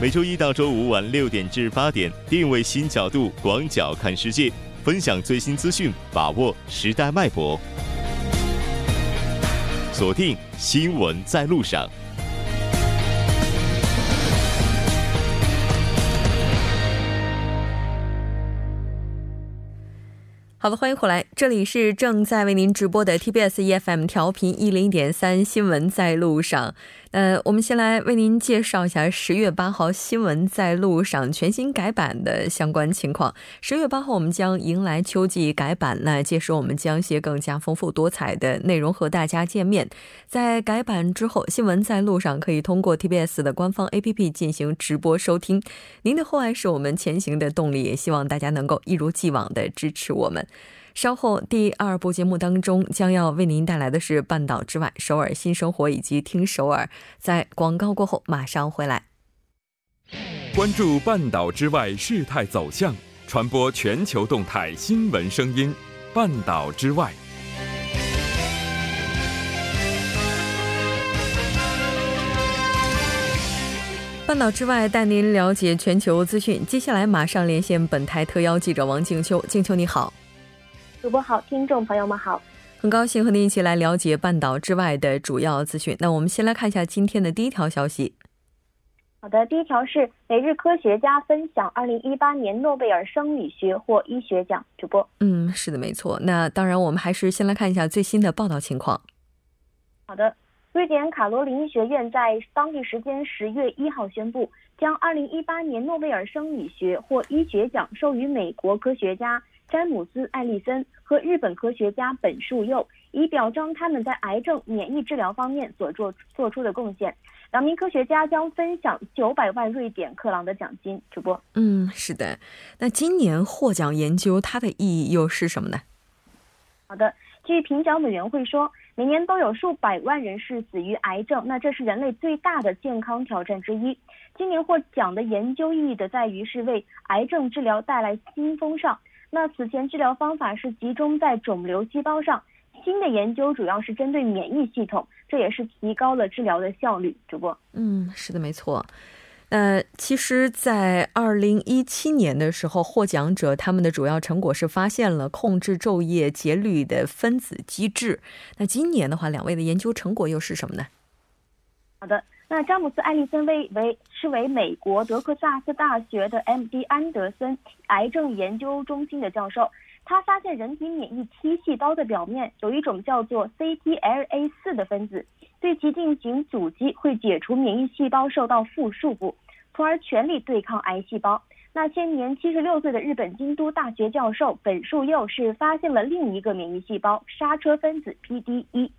每周一到周五晚六点至八点，定位新角度，广角看世界，分享最新资讯，把握时代脉搏。锁定新闻在路上。好的，欢迎回来，这里是正在为您直播的 TBS EFM 调频一零点三新闻在路上。呃，我们先来为您介绍一下十月八号新闻在路上全新改版的相关情况。十月八号，我们将迎来秋季改版，那届时我们将一些更加丰富多彩的内容和大家见面。在改版之后，新闻在路上可以通过 TBS 的官方 APP 进行直播收听。您的厚爱是我们前行的动力，也希望大家能够一如既往的支持我们。稍后第二部节目当中将要为您带来的是《半岛之外》、首尔新生活以及听首尔。在广告过后马上回来。关注半岛之外事态走向，传播全球动态新闻声音。半岛之外，半岛之外带您了解全球资讯。接下来马上连线本台特邀记者王静秋，静秋你好。主播好，听众朋友们好，很高兴和您一起来了解半岛之外的主要资讯。那我们先来看一下今天的第一条消息。好的，第一条是每日科学家分享二零一八年诺贝尔生理学或医学奖。主播，嗯，是的，没错。那当然，我们还是先来看一下最新的报道情况。好的，瑞典卡罗林医学院在当地时间十月一号宣布，将二零一八年诺贝尔生理学或医学奖授予美国科学家。詹姆斯·艾利森和日本科学家本树佑，以表彰他们在癌症免疫治疗方面所做做出的贡献。两名科学家将分享九百万瑞典克朗的奖金。主播，嗯，是的。那今年获奖研究它的意义又是什么呢？好的，据评奖委员会说，每年都有数百万人是死于癌症，那这是人类最大的健康挑战之一。今年获奖的研究意义的在于是为癌症治疗带来新风尚。那此前治疗方法是集中在肿瘤细胞上，新的研究主要是针对免疫系统，这也是提高了治疗的效率。主播，嗯，是的，没错。呃，其实，在二零一七年的时候，获奖者他们的主要成果是发现了控制昼夜节律的分子机制。那今年的话，两位的研究成果又是什么呢？好的。那詹姆斯·艾利森为为是为美国德克萨斯大学的 M.D. 安德森癌症研究中心的教授，他发现人体免疫 T 细胞的表面有一种叫做 CTLA4 的分子，对其进行阻击会解除免疫细胞受到负束缚，从而全力对抗癌细胞。那现年七十六岁的日本京都大学教授本树佑是发现了另一个免疫细胞刹车分子 PD-1。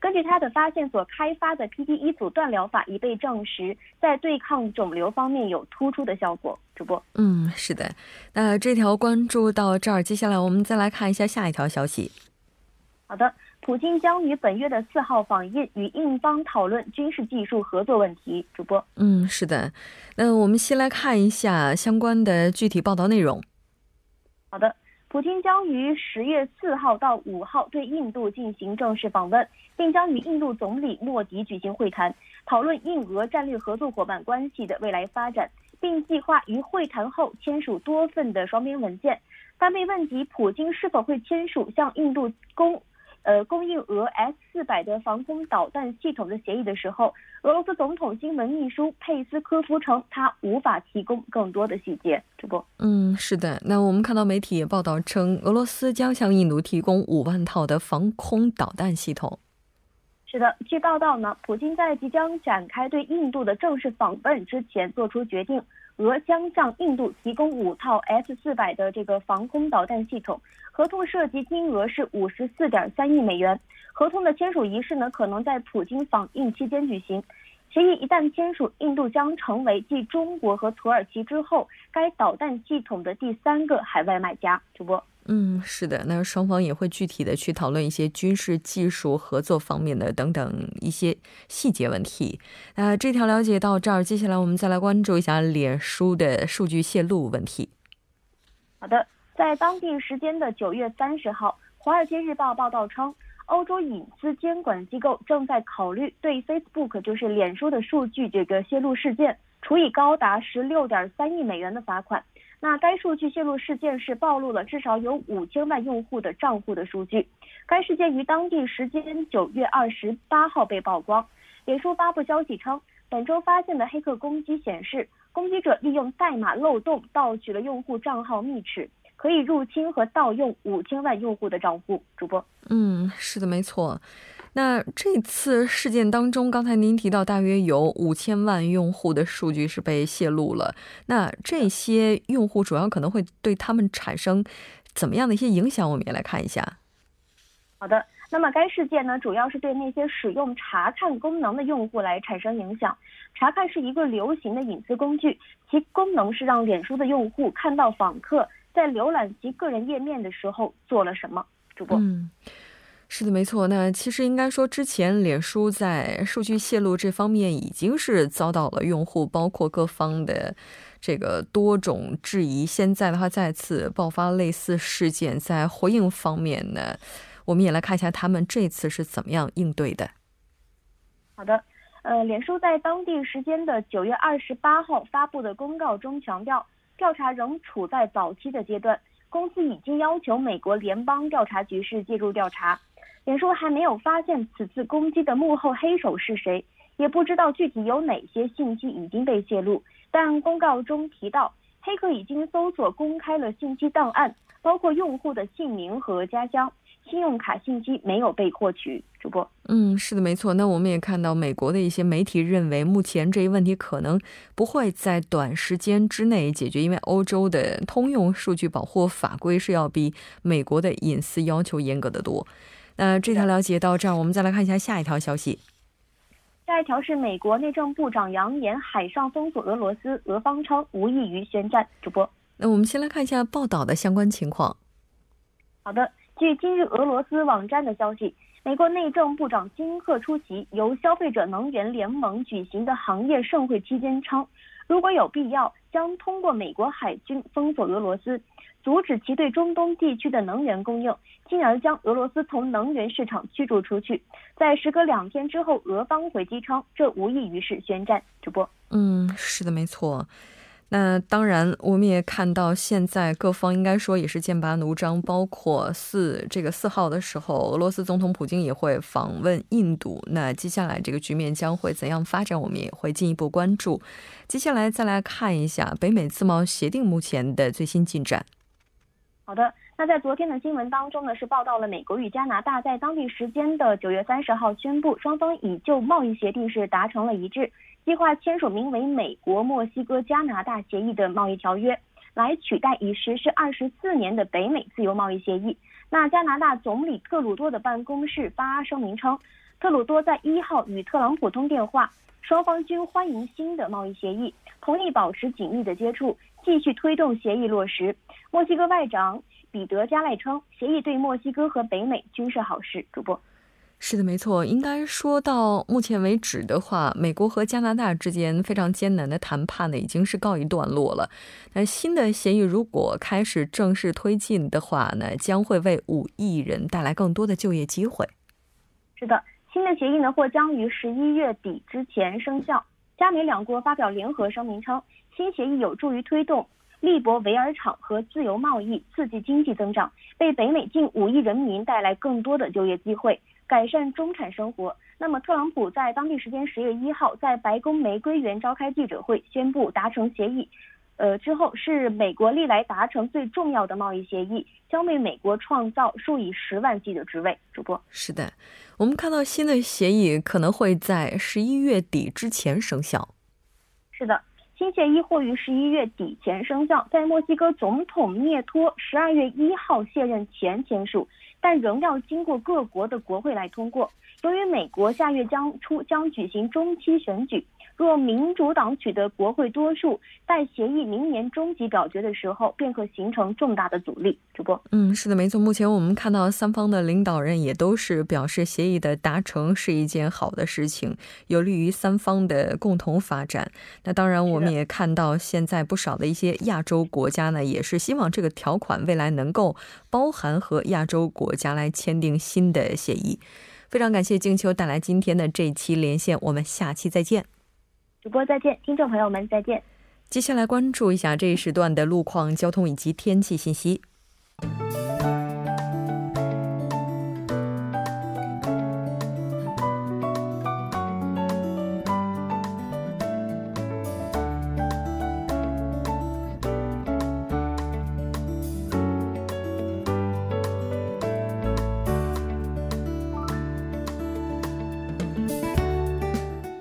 根据他的发现，所开发的 PD 一阻断疗法已被证实，在对抗肿瘤方面有突出的效果。主播，嗯，是的。那这条关注到这儿，接下来我们再来看一下下一条消息。好的，普京将于本月的四号访印，与印方讨论军事技术合作问题。主播，嗯，是的。那我们先来看一下相关的具体报道内容。好的。普京将于十月四号到五号对印度进行正式访问，并将与印度总理莫迪举行会谈，讨论印俄战略合作伙伴关系的未来发展，并计划于会谈后签署多份的双边文件。当被问及普京是否会签署向印度供。呃，供应俄 S 四百的防空导弹系统的协议的时候，俄罗斯总统新闻秘书佩斯科夫称，他无法提供更多的细节。主播，嗯，是的。那我们看到媒体也报道称，俄罗斯将向印度提供五万套的防空导弹系统。是的，据报道呢，普京在即将展开对印度的正式访问之前做出决定。俄将向印度提供五套 S 四百的这个防空导弹系统，合同涉及金额是五十四点三亿美元。合同的签署仪式呢，可能在普京访印期间举行。协议一旦签署，印度将成为继中国和土耳其之后，该导弹系统的第三个海外买家。主播。嗯，是的，那双方也会具体的去讨论一些军事技术合作方面的等等一些细节问题。那这条了解到这儿，接下来我们再来关注一下脸书的数据泄露问题。好的，在当地时间的九月三十号，《华尔街日报》报道称，欧洲隐私监管机构正在考虑对 Facebook 就是脸书的数据这个泄露事件。处以高达十六点三亿美元的罚款。那该数据泄露事件是暴露了至少有五千万用户的账户的数据。该事件于当地时间九月二十八号被曝光。脸书发布消息称，本周发现的黑客攻击显示，攻击者利用代码漏洞盗取了用户账号密匙，可以入侵和盗用五千万用户的账户。主播，嗯，是的，没错。那这次事件当中，刚才您提到大约有五千万用户的数据是被泄露了。那这些用户主要可能会对他们产生怎么样的一些影响？我们也来看一下。好的。那么该事件呢，主要是对那些使用查看功能的用户来产生影响。查看是一个流行的隐私工具，其功能是让脸书的用户看到访客在浏览其个人页面的时候做了什么。主播，嗯，是的，没错。那其实应该说，之前脸书在数据泄露这方面已经是遭到了用户包括各方的这个多种质疑。现在的话，再次爆发类似事件，在回应方面呢？我们也来看一下他们这次是怎么样应对的。好的，呃，脸书在当地时间的九月二十八号发布的公告中强调，调查仍处在早期的阶段，公司已经要求美国联邦调查局是介入调查。脸书还没有发现此次攻击的幕后黑手是谁，也不知道具体有哪些信息已经被泄露。但公告中提到，黑客已经搜索公开了信息档案，包括用户的姓名和家乡。信用卡信息没有被获取，主播。嗯，是的，没错。那我们也看到，美国的一些媒体认为，目前这一问题可能不会在短时间之内解决，因为欧洲的通用数据保护法规是要比美国的隐私要求严格的多。那这条了解到这儿，我们再来看一下下一条消息。下一条是美国内政部长扬言海上封锁俄罗斯，俄方称无异于宣战。主播，那我们先来看一下报道的相关情况。好的。据今日俄罗斯网站的消息，美国内政部长金赫出席由消费者能源联盟举行的行业盛会期间称，如果有必要，将通过美国海军封锁俄罗斯，阻止其对中东地区的能源供应，进而将俄罗斯从能源市场驱逐出去。在时隔两天之后，俄方回击称，这无异于是宣战。主播，嗯，是的，没错。那当然，我们也看到，现在各方应该说也是剑拔弩张。包括四这个四号的时候，俄罗斯总统普京也会访问印度。那接下来这个局面将会怎样发展，我们也会进一步关注。接下来再来看一下北美自贸协定目前的最新进展。好的，那在昨天的新闻当中呢，是报道了美国与加拿大在当地时间的九月三十号宣布，双方已就贸易协定是达成了一致。计划签署名为《美国墨西哥加拿大协议》的贸易条约，来取代已实施二十四年的北美自由贸易协议。那加拿大总理特鲁多的办公室发声明称，特鲁多在一号与特朗普通电话，双方均欢迎新的贸易协议，同意保持紧密的接触，继续推动协议落实。墨西哥外长彼得加赖称，协议对墨西哥和北美均是好事。主播。是的，没错。应该说到目前为止的话，美国和加拿大之间非常艰难的谈判呢，已经是告一段落了。那新的协议如果开始正式推进的话呢，将会为五亿人带来更多的就业机会。是的，新的协议呢或将于十一月底之前生效。加美两国发表联合声明称，新协议有助于推动利博维尔厂和自由贸易，刺激经济增长，为北美近五亿人民带来更多的就业机会。改善中产生活。那么，特朗普在当地时间十月一号在白宫玫瑰园召开记者会，宣布达成协议，呃之后是美国历来达成最重要的贸易协议，将为美国创造数以十万计的职位。主播，是的，我们看到新的协议可能会在十一月底之前生效。是的，新协议或于十一月底前生效，在墨西哥总统涅托十二月一号卸任前签署。但仍要经过各国的国会来通过。由于美国下月将出将举行中期选举。若民主党取得国会多数，待协议明年终极表决的时候，便可形成重大的阻力。主播，嗯，是的，没错。目前我们看到三方的领导人也都是表示，协议的达成是一件好的事情，有利于三方的共同发展。那当然，我们也看到现在不少的一些亚洲国家呢，也是希望这个条款未来能够包含和亚洲国家来签订新的协议。非常感谢静秋带来今天的这期连线，我们下期再见。主播再见，听众朋友们再见。接下来关注一下这一时段的路况、交通以及天气信息。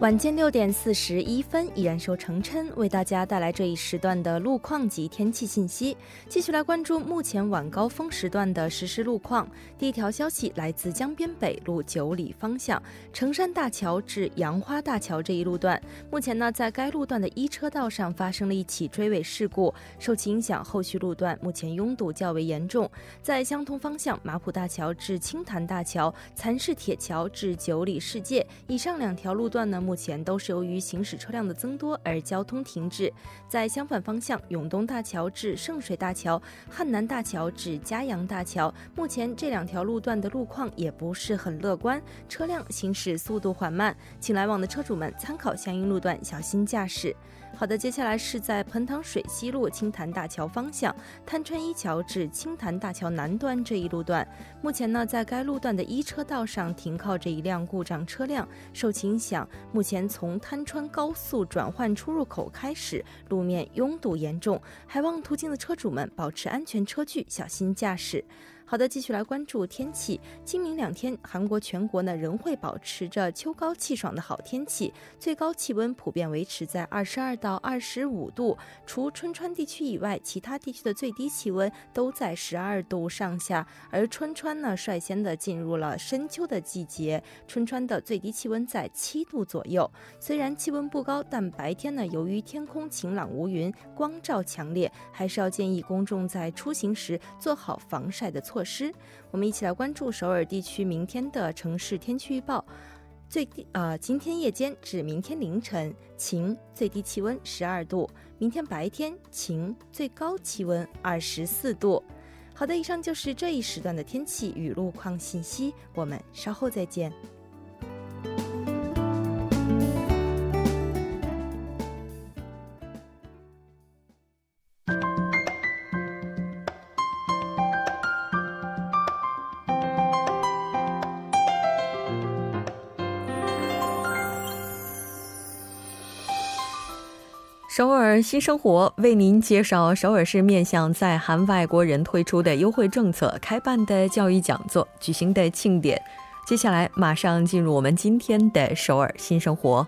晚间六点四十一分，依然受程琛为大家带来这一时段的路况及天气信息。继续来关注目前晚高峰时段的实时路况。第一条消息来自江边北路九里方向城山大桥至杨花大桥这一路段，目前呢在该路段的一车道上发生了一起追尾事故，受其影响，后续路段目前拥堵较为严重。在相同方向马浦大桥至青潭大桥、蚕市铁桥至九里世界以上两条路段呢，目前都是由于行驶车辆的增多而交通停滞。在相反方向，永东大桥至圣水大桥、汉南大桥至嘉阳大桥，目前这两条路段的路况也不是很乐观，车辆行驶速度缓慢，请来往的车主们参考相应路段，小心驾驶。好的，接下来是在彭塘水西路青潭大桥方向滩川一桥至青潭大桥南端这一路段，目前呢，在该路段的一车道上停靠着一辆故障车辆，受其影响，目前从滩川高速转换出入口开始，路面拥堵严重，还望途经的车主们保持安全车距，小心驾驶。好的，继续来关注天气。今明两天，韩国全国呢仍会保持着秋高气爽的好天气，最高气温普遍维持在二十二到二十五度。除春川地区以外，其他地区的最低气温都在十二度上下。而春川呢，率先的进入了深秋的季节，春川的最低气温在七度左右。虽然气温不高，但白天呢，由于天空晴朗无云，光照强烈，还是要建议公众在出行时做好防晒的措。措施，我们一起来关注首尔地区明天的城市天气预报。最低呃，今天夜间至明天凌晨晴，最低气温十二度；明天白天晴，最高气温二十四度。好的，以上就是这一时段的天气与路况信息，我们稍后再见。新生活为您介绍首尔市面向在韩外国人推出的优惠政策、开办的教育讲座、举行的庆典。接下来马上进入我们今天的首尔新生活。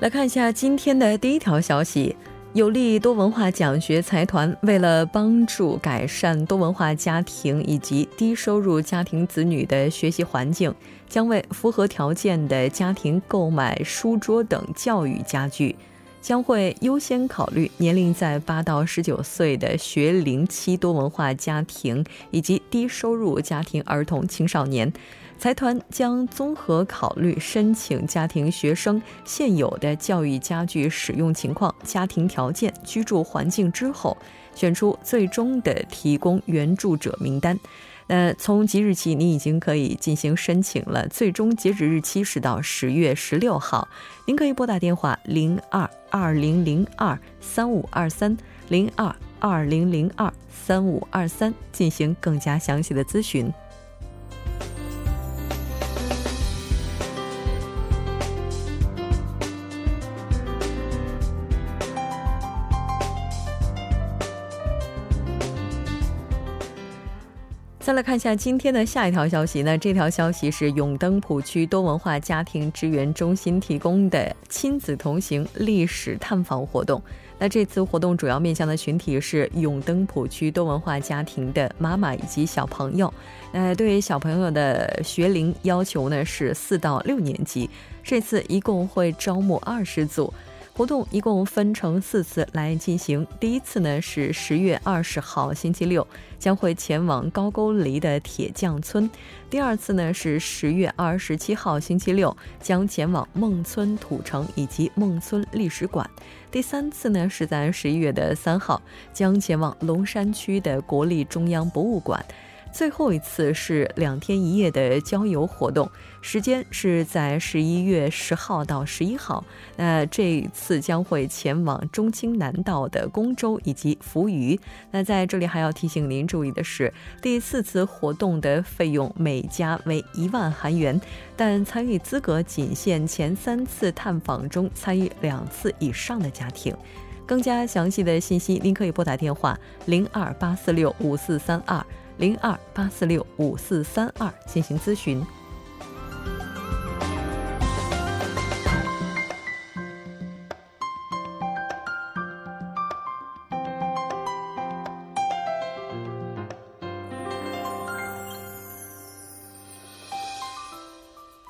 来看一下今天的第一条消息。有利多文化奖学财团为了帮助改善多文化家庭以及低收入家庭子女的学习环境，将为符合条件的家庭购买书桌等教育家具，将会优先考虑年龄在八到十九岁的学龄期多文化家庭以及低收入家庭儿童青少年。财团将综合考虑申请家庭学生现有的教育家具使用情况、家庭条件、居住环境之后，选出最终的提供援助者名单。那从即日起，你已经可以进行申请了。最终截止日期是到十月十六号。您可以拨打电话零二二零零二三五二三零二二零零二三五二三进行更加详细的咨询。来看一下今天的下一条消息。那这条消息是永登浦区多文化家庭支援中心提供的亲子同行历史探访活动。那这次活动主要面向的群体是永登浦区多文化家庭的妈妈以及小朋友。那对于小朋友的学龄要求呢是四到六年级。这次一共会招募二十组。活动一共分成四次来进行。第一次呢是十月二十号星期六，将会前往高沟里的铁匠村；第二次呢是十月二十七号星期六，将前往孟村土城以及孟村历史馆；第三次呢是在十一月的三号，将前往龙山区的国立中央博物馆。最后一次是两天一夜的郊游活动，时间是在十一月十号到十一号。那这次将会前往中青南道的公州以及扶余。那在这里还要提醒您注意的是，第四次活动的费用每家为一万韩元，但参与资格仅限前三次探访中参与两次以上的家庭。更加详细的信息，您可以拨打电话零二八四六五四三二。零二八四六五四三二进行咨询。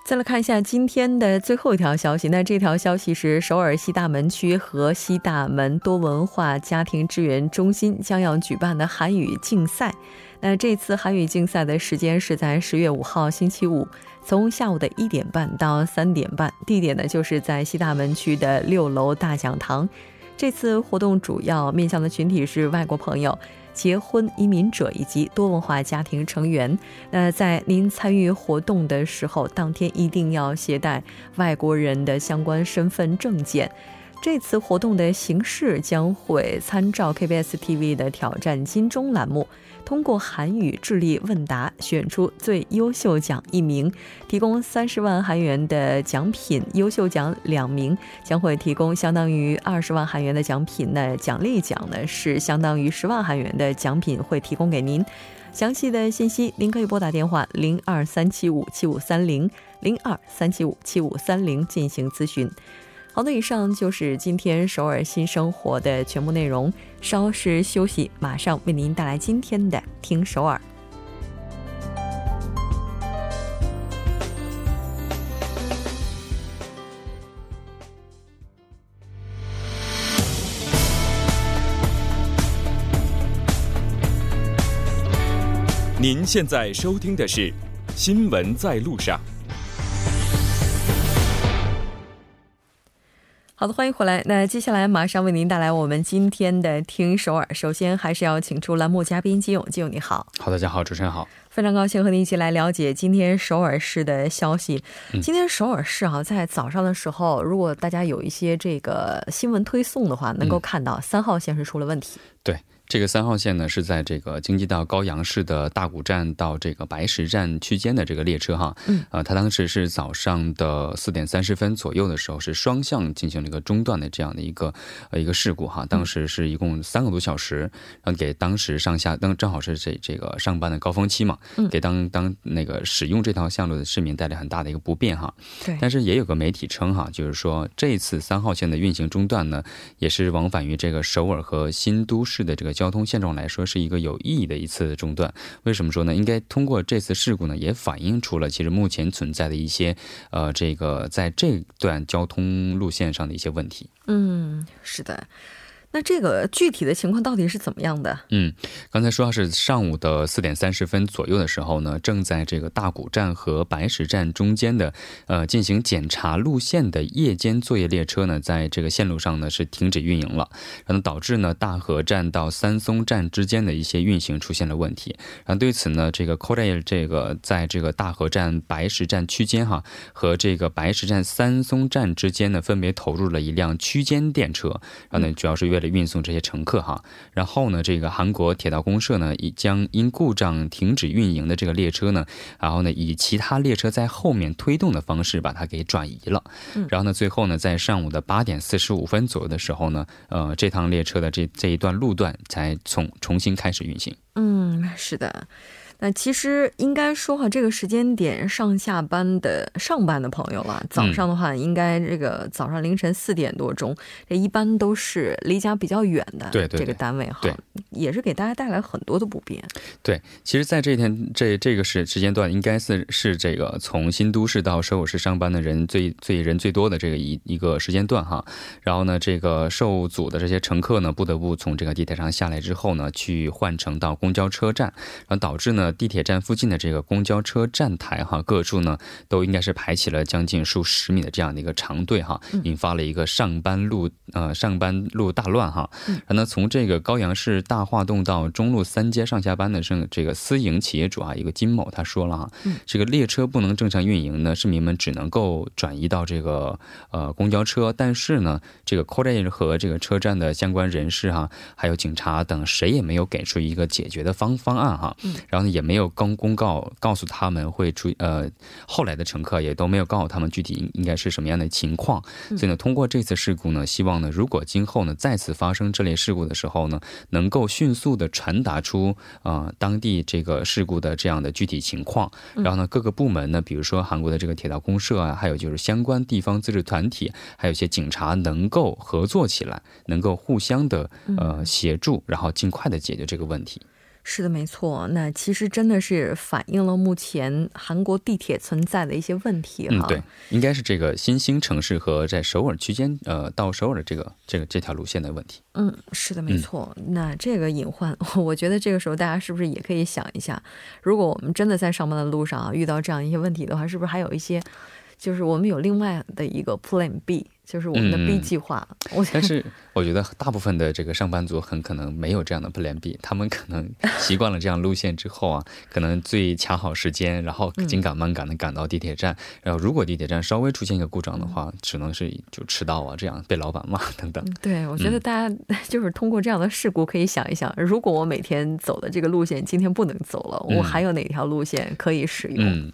再来看一下今天的最后一条消息，那这条消息是首尔西大门区和西大门多文化家庭支援中心将要举办的韩语竞赛。那这次韩语竞赛的时间是在十月五号星期五，从下午的一点半到三点半，地点呢就是在西大门区的六楼大讲堂。这次活动主要面向的群体是外国朋友、结婚移民者以及多文化家庭成员。那在您参与活动的时候，当天一定要携带外国人的相关身份证件。这次活动的形式将会参照 KBS TV 的挑战金钟栏目。通过韩语智力问答选出最优秀奖一名，提供三十万韩元的奖品；优秀奖两名将会提供相当于二十万韩元的奖品。那奖励奖呢是相当于十万韩元的奖品会提供给您。详细的信息您可以拨打电话零二三七五七五三零零二三七五七五三零进行咨询。好的，以上就是今天首尔新生活的全部内容。稍事休息，马上为您带来今天的《听首尔》。您现在收听的是《新闻在路上》。好的，欢迎回来。那接下来马上为您带来我们今天的听首尔。首先还是要请出栏目嘉宾金勇，金勇你好。好，大家好，主持人好。非常高兴和您一起来了解今天首尔市的消息。今天首尔市啊，在早上的时候，如果大家有一些这个新闻推送的话，能够看到三号线是出了问题。对。这个三号线呢，是在这个京畿道高阳市的大谷站到这个白石站区间的这个列车哈，嗯，啊，它当时是早上的四点三十分左右的时候，是双向进行了一个中断的这样的一个呃一个事故哈，当时是一共三个多小时，然后给当时上下当正好是这这个上班的高峰期嘛，嗯，给当当那个使用这条线路的市民带来很大的一个不便哈，对，但是也有个媒体称哈，就是说这次三号线的运行中断呢，也是往返于这个首尔和新都市的这个交通现状来说是一个有意义的一次中断。为什么说呢？应该通过这次事故呢，也反映出了其实目前存在的一些呃，这个在这段交通路线上的一些问题。嗯，是的。那这个具体的情况到底是怎么样的？嗯，刚才说是上午的四点三十分左右的时候呢，正在这个大谷站和白石站中间的呃进行检查路线的夜间作业列车呢，在这个线路上呢是停止运营了，然后导致呢大河站到三松站之间的一些运行出现了问题。然后对此呢，这个 Korea 这个在这个大河站白石站区间哈和这个白石站三松站之间呢，分别投入了一辆区间电车，然后呢主要是为运送这些乘客哈，然后呢，这个韩国铁道公社呢，已将因故障停止运营的这个列车呢，然后呢，以其他列车在后面推动的方式把它给转移了。然后呢，最后呢，在上午的八点四十五分左右的时候呢，呃，这趟列车的这这一段路段才从重新开始运行。嗯，是的。那其实应该说哈，这个时间点上下班的上班的朋友啊，早上的话应该这个早上凌晨四点多钟，这一般都是离家比较远的这个单位哈，也是给大家带来很多的不便。对，其实，在这天这这个时时间段，应该是是这个从新都市到首尔市上班的人最最人最多的这个一一个时间段哈。然后呢，这个受阻的这些乘客呢，不得不从这个地铁上下来之后呢，去换乘到公交车站，然后导致呢。呢，地铁站附近的这个公交车站台哈，各处呢都应该是排起了将近数十米的这样的一个长队哈，引发了一个上班路呃上班路大乱哈。然后呢，从这个高阳市大化洞到中路三街上下班的这这个私营企业主啊，一个金某他说了哈，这个列车不能正常运营呢，市民们只能够转移到这个呃公交车，但是呢，这个 c o r 和这个车站的相关人士哈，还有警察等，谁也没有给出一个解决的方方案哈。然后呢，也没有公公告告诉他们会出呃，后来的乘客也都没有告诉他们具体应应该是什么样的情况。所以呢，通过这次事故呢，希望呢，如果今后呢再次发生这类事故的时候呢，能够迅速的传达出啊当地这个事故的这样的具体情况。然后呢，各个部门呢，比如说韩国的这个铁道公社啊，还有就是相关地方自治团体，还有一些警察，能够合作起来，能够互相的呃协助，然后尽快的解决这个问题。是的，没错。那其实真的是反映了目前韩国地铁存在的一些问题哈。嗯，对，应该是这个新兴城市和在首尔区间，呃，到首尔的这个这个这条路线的问题。嗯，是的，没错。那这个隐患，我觉得这个时候大家是不是也可以想一下，如果我们真的在上班的路上啊遇到这样一些问题的话，是不是还有一些，就是我们有另外的一个 Plan B。就是我们的 B 计划，但是我觉得大部分的这个上班族很可能没有这样的 Plan B，他们可能习惯了这样路线之后啊，可能最卡好时间，然后紧赶慢赶的赶到地铁站，然后如果地铁站稍微出现一个故障的话，只能是就迟到啊，这样被老板骂等等。对，我觉得大家 就是通过这样的事故可以想一想，如果我每天走的这个路线今天不能走了，我还有哪条路线可以使用？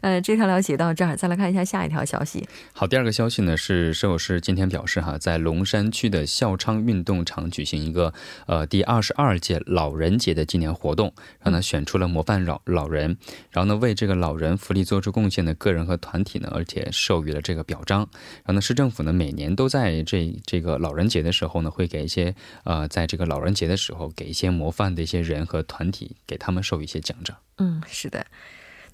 呃，这条了解到这儿，再来看一下下一条消息。好，第二个消息呢是，首尔市今天表示哈，在龙山区的孝昌运动场举行一个呃第二十二届老人节的纪念活动，然后呢选出了模范老老人，然后呢为这个老人福利做出贡献的个人和团体呢，而且授予了这个表彰。然后呢市政府呢每年都在这这个老人节的时候呢，会给一些呃在这个老人节的时候给一些模范的一些人和团体，给他们授予一些奖章。嗯，是的。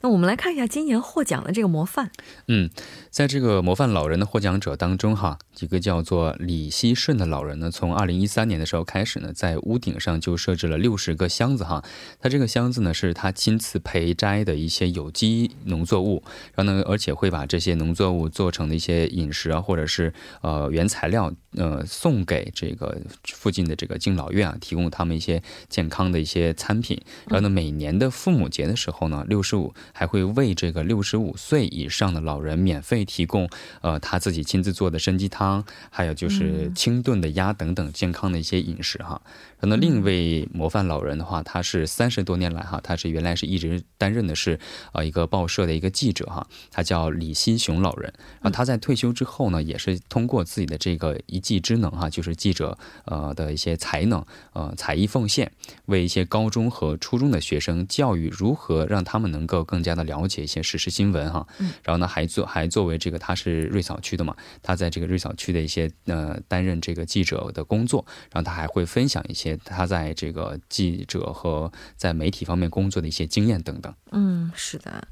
那我们来看一下今年获奖的这个模范。嗯，在这个模范老人的获奖者当中，哈，一个叫做李希顺的老人呢，从二零一三年的时候开始呢，在屋顶上就设置了六十个箱子，哈，他这个箱子呢是他亲自培摘的一些有机农作物，然后呢，而且会把这些农作物做成的一些饮食啊，或者是呃原材料，呃，送给这个附近的这个敬老院啊，提供他们一些健康的一些餐品。然后呢，每年的父母节的时候呢，六十五。还会为这个六十五岁以上的老人免费提供，呃，他自己亲自做的参鸡汤，还有就是清炖的鸭等等健康的一些饮食哈。那另一位模范老人的话，他是三十多年来哈，他是原来是一直担任的是呃一个报社的一个记者哈，他叫李新雄老人。然后他在退休之后呢，也是通过自己的这个一技之能哈，就是记者呃的一些才能呃才艺奉献，为一些高中和初中的学生教育如何让他们能够更加的了解一些时事新闻哈。然后呢，还做还作为这个他是瑞草区的嘛，他在这个瑞草区的一些呃担任这个记者的工作，然后他还会分享一些。他在这个记者和在媒体方面工作的一些经验等等。嗯，是的。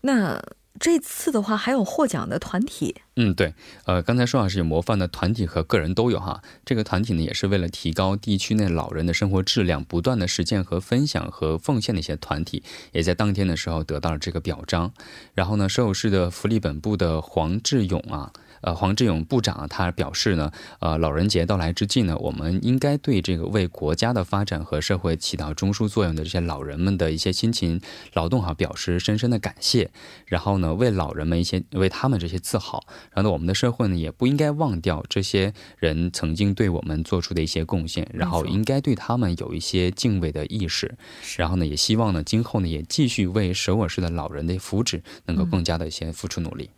那这次的话，还有获奖的团体。嗯，对。呃，刚才说啊，是有模范的团体和个人都有哈。这个团体呢，也是为了提高地区内老人的生活质量，不断的实践和分享和奉献的一些团体，也在当天的时候得到了这个表彰。然后呢，收有市的福利本部的黄志勇啊。呃，黄志勇部长他表示呢，呃，老人节到来之际呢，我们应该对这个为国家的发展和社会起到中枢作用的这些老人们的一些辛勤劳动哈，表示深深的感谢。然后呢，为老人们一些为他们这些自豪。然后呢，我们的社会呢，也不应该忘掉这些人曾经对我们做出的一些贡献，然后应该对他们有一些敬畏的意识。然后呢，也希望呢，今后呢，也继续为首尔市的老人的福祉能够更加的一些付出努力。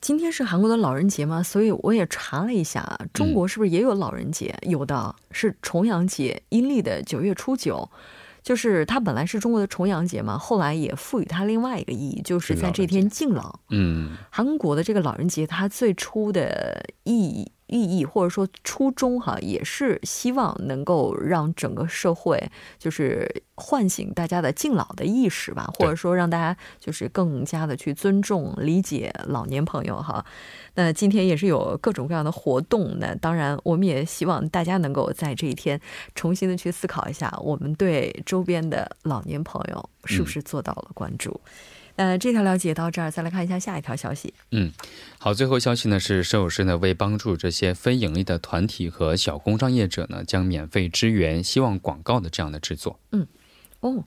今天是韩国的老人节嘛，所以我也查了一下，中国是不是也有老人节？有的是重阳节，阴历的九月初九，就是它本来是中国的重阳节嘛，后来也赋予它另外一个意义，就是在这天敬老。嗯，韩国的这个老人节，它最初的意义寓意或者说初衷哈，也是希望能够让整个社会就是唤醒大家的敬老的意识吧，或者说让大家就是更加的去尊重、理解老年朋友哈。那今天也是有各种各样的活动，那当然我们也希望大家能够在这一天重新的去思考一下，我们对周边的老年朋友是不是做到了关注。呃，这条了解到这儿，再来看一下下一条消息。嗯，好，最后消息呢是，摄影师呢为帮助这些非盈利的团体和小工商业者呢，将免费支援希望广告的这样的制作。嗯，哦，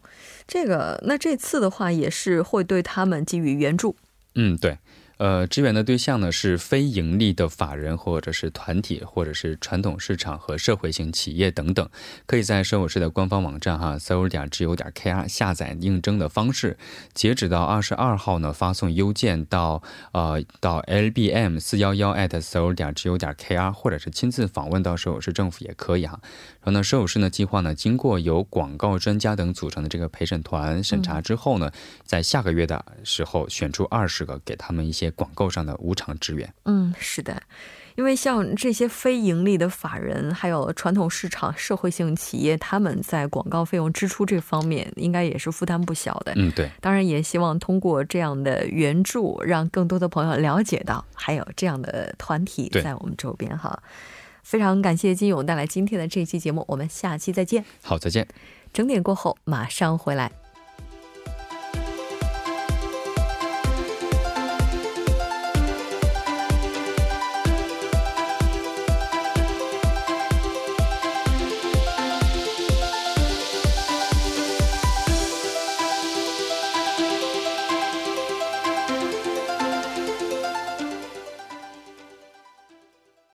这个那这次的话也是会对他们给予援助。嗯，对。呃，支援的对象呢是非盈利的法人或者是团体，或者是传统市场和社会型企业等等。可以在社会市的官方网站哈，搜友点 G O 点 K R 下载应征的方式。截止到二十二号呢，发送邮件到呃到 L B M 四幺幺 at 搜友点 G O 点 K R，或者是亲自访问到收友市政府也可以哈。然后呢，社会市呢计划呢，经过由广告专家等组成的这个陪审团审查之后呢，在下个月的时候选出二十个，给他们一些些。广告上的无偿支援，嗯，是的，因为像这些非盈利的法人，还有传统市场、社会性企业，他们在广告费用支出这方面，应该也是负担不小的。嗯，对。当然，也希望通过这样的援助，让更多的朋友了解到，还有这样的团体在我们周边。哈，非常感谢金勇带来今天的这期节目，我们下期再见。好，再见。整点过后马上回来。